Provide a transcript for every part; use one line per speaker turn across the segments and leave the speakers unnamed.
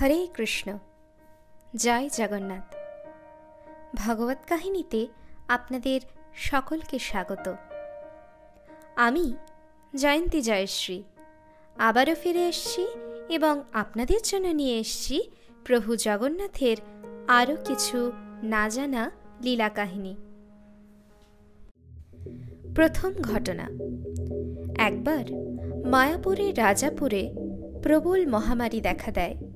হরে কৃষ্ণ। জয় জগন্নাথ। ভগবত কাহিনীতে আপনাদের সকলকে স্বাগত। আমি জয়ন্তী জয়শ্রী। আবারও ফিরে এসছি এবং আপনাদের জন্য নিয়ে এসছি প্রভু জগন্নাথের আরও কিছু না জানা লীলা কাহিনী। প্রথম ঘটনা। একবার মায়াপুরের রাজাপুরে প্রবল মহামারী দেখা দেয়।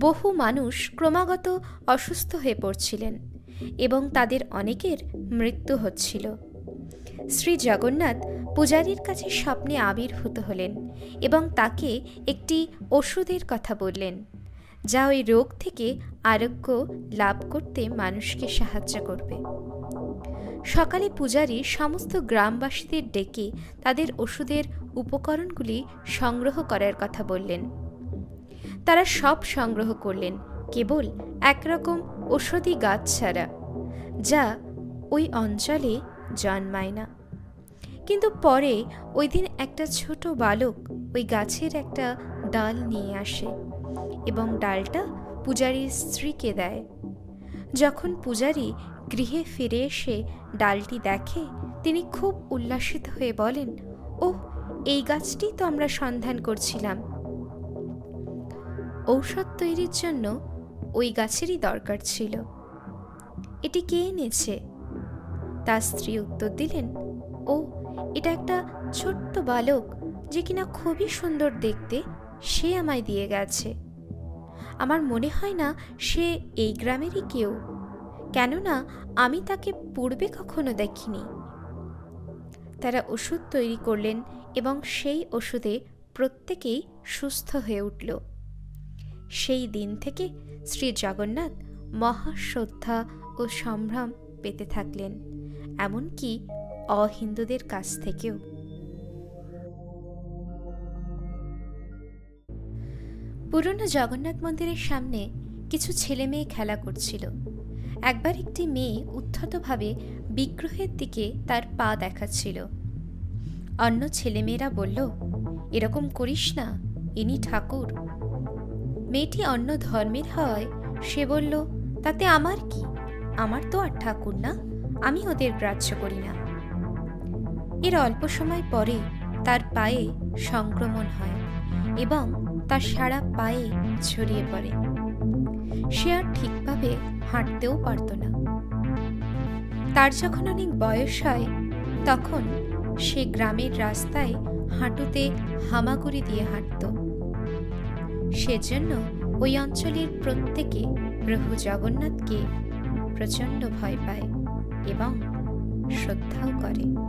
বহু মানুষ ক্রমাগত অসুস্থ হয়ে পড়ছিলেন এবং তাদের অনেকের মৃত্যু হচ্ছিল। শ্রী জগন্নাথ পূজারীর কাছে স্বপ্নে আবির্ভূত হলেন এবং তাকে একটি ওষুধের কথা বললেন, যা ওই রোগ থেকে আরোগ্য লাভ করতে মানুষকে সাহায্য করবে। সকালে পূজারী সমস্ত গ্রামবাসীদের ডেকে তাদের ওষুধের উপকরণগুলি সংগ্রহ করার কথা বললেন। তারা সব সংগ্রহ করলেন, কেবল একরকম ঔষধি গাছ ছাড়া, যা ওই অঞ্চলে জন্মায় না। কিন্তু পরে ওই দিন একটা ছোট বালক ওই গাছের একটা ডাল নিয়ে আসে এবং ডালটা পূজারীর স্ত্রীকে দেয়। যখন পূজারী গৃহে ফিরে এসে ডালটি দেখে, তিনি খুব উল্লাসিত হয়ে বলেন ও এই গাছটি তো আমরা সন্ধান করছিলাম। ঔষধ তৈরির জন্য ওই গাছেরই দরকার ছিল। এটি কে এনেছে? তার স্ত্রী উত্তর দিলেন, ও, এটা একটা ছোট্ট বালক যে কিনা খুবই সুন্দর দেখতে, সে আমায় দিয়ে গেছে। আমার মনে হয় না সে এই গ্রামেরই কেউ, কেননা আমি তাকে পূর্বে কখনো দেখিনি তারা ওষুধ তৈরি করলেন এবং সেই ওষুধে প্রত্যেকেই সুস্থ হয়ে উঠল। সেই দিন থেকে শ্রী জগন্নাথ মহাশ্রদ্ধা ও সম্ভ্রম পেতে থাকলেন, এমনকি অহিন্দুদের কাছ থেকেও। পুরনো জগন্নাথ মন্দিরের সামনে কিছু ছেলে মেয়ে খেলা করছিল। একবার একটি মেয়ে উদ্ধতভাবে বিগ্রহের দিকে তার পা দেখাচ্ছিল। অন্য ছেলেমেয়েরা বলল, এরকম করিস না, ইনি ঠাকুর। মেয়েটি অন্য ধর্মের হয়। সে বলল, তাতে আমার কি? আমার তো আর ঠাকুর না। আমি ওদের গ্রাহ্য করি না। এর অল্প সময় পরে তার পায়ে সংক্রমণ হয় এবং তার সারা পায়ে ছড়িয়ে পড়ে। সে আর ঠিকভাবে হাঁটতেও পারত না। তার যখন অনেক বয়স হয়, তখন সে গ্রামের রাস্তায় হাঁটুতে হামাগুড়ি দিয়ে হাঁটত। সেজন্য ওই অঞ্চলের প্রত্যেকে প্রভু জগন্নাথকে প্রচণ্ড ভয় পায় এবং শ্রদ্ধাও করে।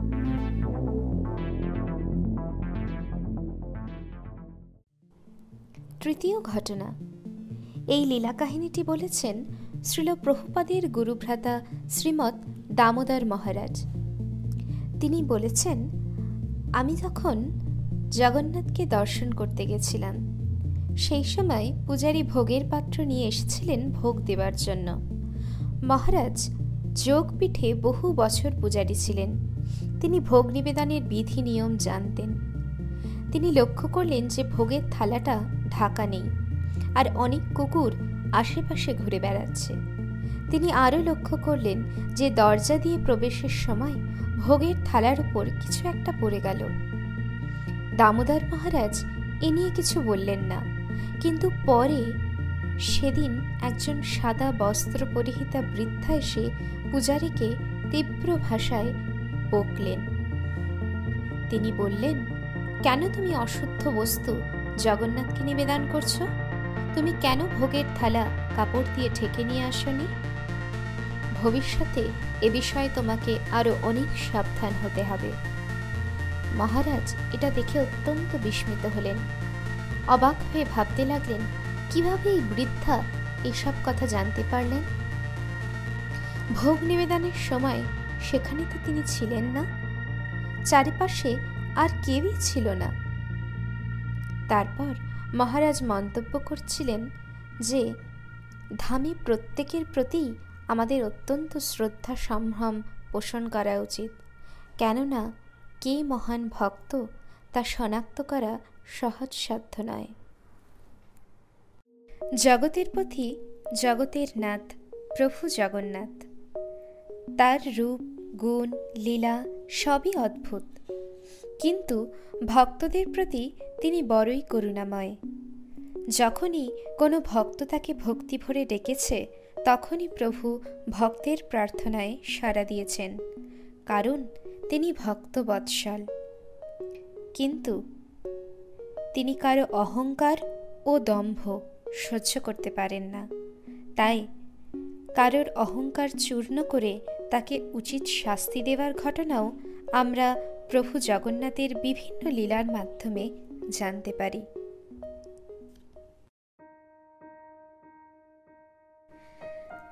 তৃতীয় ঘটনা। এই লীলা কাহিনীটি বলেছেন শ্রীল প্রভুপাদের গুরুভ্রাতা শ্রীমৎ দামোদর মহারাজ। তিনি বলেছেন, আমি যখন জগন্নাথকে দর্শন করতে গেছিলাম। সেই সময় পূজারী ভোগের পাত্র নিয়ে এসেছিলেন ভোগ দেবার জন্য। মহারাজ যোগপীঠে বহু বছর পূজারী ছিলেন। তিনি ভোগ নিবেদনের বিধি নিয়ম জানতেন। তিনি লক্ষ্য করলেন যে ভোগের থালাটা ঢাকা নেই আর অনেক কুকুর আশেপাশে ঘুরে বেড়াচ্ছে। তিনি আরও লক্ষ্য করলেন যে দরজা দিয়ে প্রবেশের সময় ভোগের থালার উপর কিছু একটা পড়ে গেল। দামোদর মহারাজ এ নিয়ে কিছু বললেন না। কিন্তু পরে সেদিন একজন সাদা বস্ত্র পরিহিতা বৃদ্ধা এসে পূজারীকে তীব্র ভাষায় বকলেন। তিনি বললেন, কেন তুমি অশুদ্ধ বস্তু জগন্নাথকে নিবেদন করছ? তুমি কেন ভোগের থালা কাপড় দিয়ে ঠেকে নিয়ে আসনি? ভবিষ্যতে এ বিষয়ে তোমাকে আরও অনেক সাবধান হতে হবে। মহারাজ এটা দেখে অত্যন্ত বিস্মিত হলেন। অবাক হয়ে ভাবতে লাগলেন, কীভাবে এই বৃদ্ধা এসব কথা জানতে পারলেন? ভোগ নিবেদনের সময় সেখানে তো তিনি ছিলেন না। চারিপাশে আর কেউই ছিল না। তারপর মহারাজ মন্তব্য করছিলেন যে, ধামে প্রত্যেকের প্রতি আমাদের অত্যন্ত শ্রদ্ধা সম্ভ্রম পোষণ করা উচিত। কেননা, কে মহান ভক্ত তা শনাক্ত করা সহজসাধ্য নয়। জগতের পথি জগতের নাথ, প্রভু জগন্নাথ। তার রূপ, গুণ, লীলা সবই অদ্ভুত। কিন্তু ভক্তদের প্রতি তিনি বড়ই করুণাময়। যখনই কোনো ভক্ত তাকে ভক্তি ভরে ডেকেছে, তখনই প্রভু ভক্তের প্রার্থনায় সাড়া দিয়েছেন। কারণ তিনি ভক্ত বৎসল কিন্তু তিনি কারও অহংকার ও দম্ভ সহ্য করতে পারেন না। তাই কারোর অহংকার চূর্ণ করে তাকে উচিত শাস্তি দেওয়ার ঘটনাও আমরা প্রভু জগন্নাথের বিভিন্ন লীলার মাধ্যমে জানতে পারি।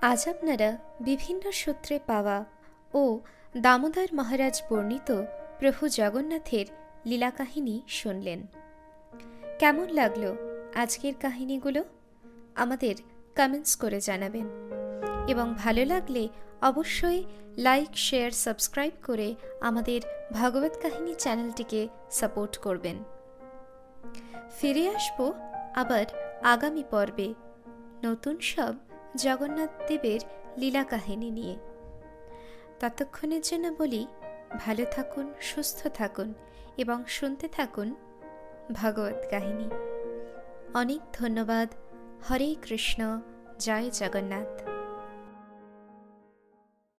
আজ আপনারা বিভিন্ন সূত্রে পাওয়া ও দামোদর মহারাজ বর্ণিত প্রভু জগন্নাথের লীলা কাহিনী শুনলেন। কেমন লাগল আজকের কাহিনীগুলো? আমাদের কমেন্টস করে জানাবেন। এবং ভালো লাগলে অবশ্যই লাইক শেয়ার সাবস্ক্রাইব করে আমাদের ভাগবত কাহিনী চ্যানেলটিকে সাপোর্ট করবেন। ফিরে আসব আবার আগামী পর্বে নতুন সব জগন্নাথ দেবের লীলা কাহিনী নিয়ে। ততক্ষণের জন্য বলি ভালো থাকুন, সুস্থ থাকুন এবং শুনতে থাকুন ভগবত কাহিনী। অনেক ধন্যবাদ। হরে কৃষ্ণ। জয় জগন্নাথ।